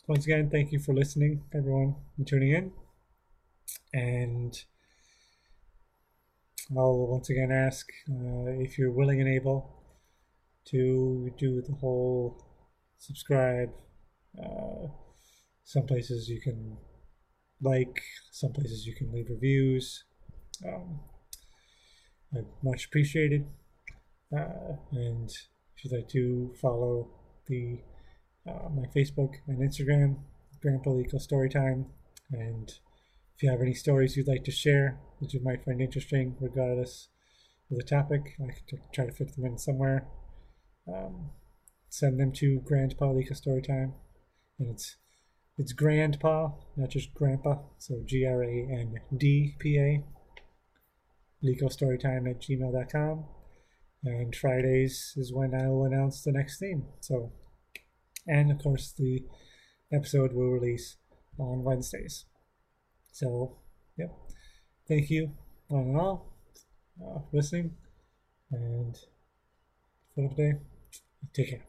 once again, thank you for listening, everyone, and tuning in. And I'll once again ask uh, if you're willing and able to do the whole subscribe. Uh, some places you can like, some places you can leave reviews. Um, much appreciated. Uh, and if you'd like to follow the uh, my Facebook and Instagram, Grandpa Leko Storytime, and if you have any stories you'd like to share that you might find interesting, regardless of the topic, I could try to fit them in somewhere. Um, send them to Grandpa Leko Storytime, and it's it's Grandpa, not just Grandpa. So G R A N D P A. Leko Storytime at gmail.com. And Fridays is when I will announce the next theme. So, and of course, the episode will release on Wednesdays. So, yep. Thank you, one and all, uh, listening. And for today, take care.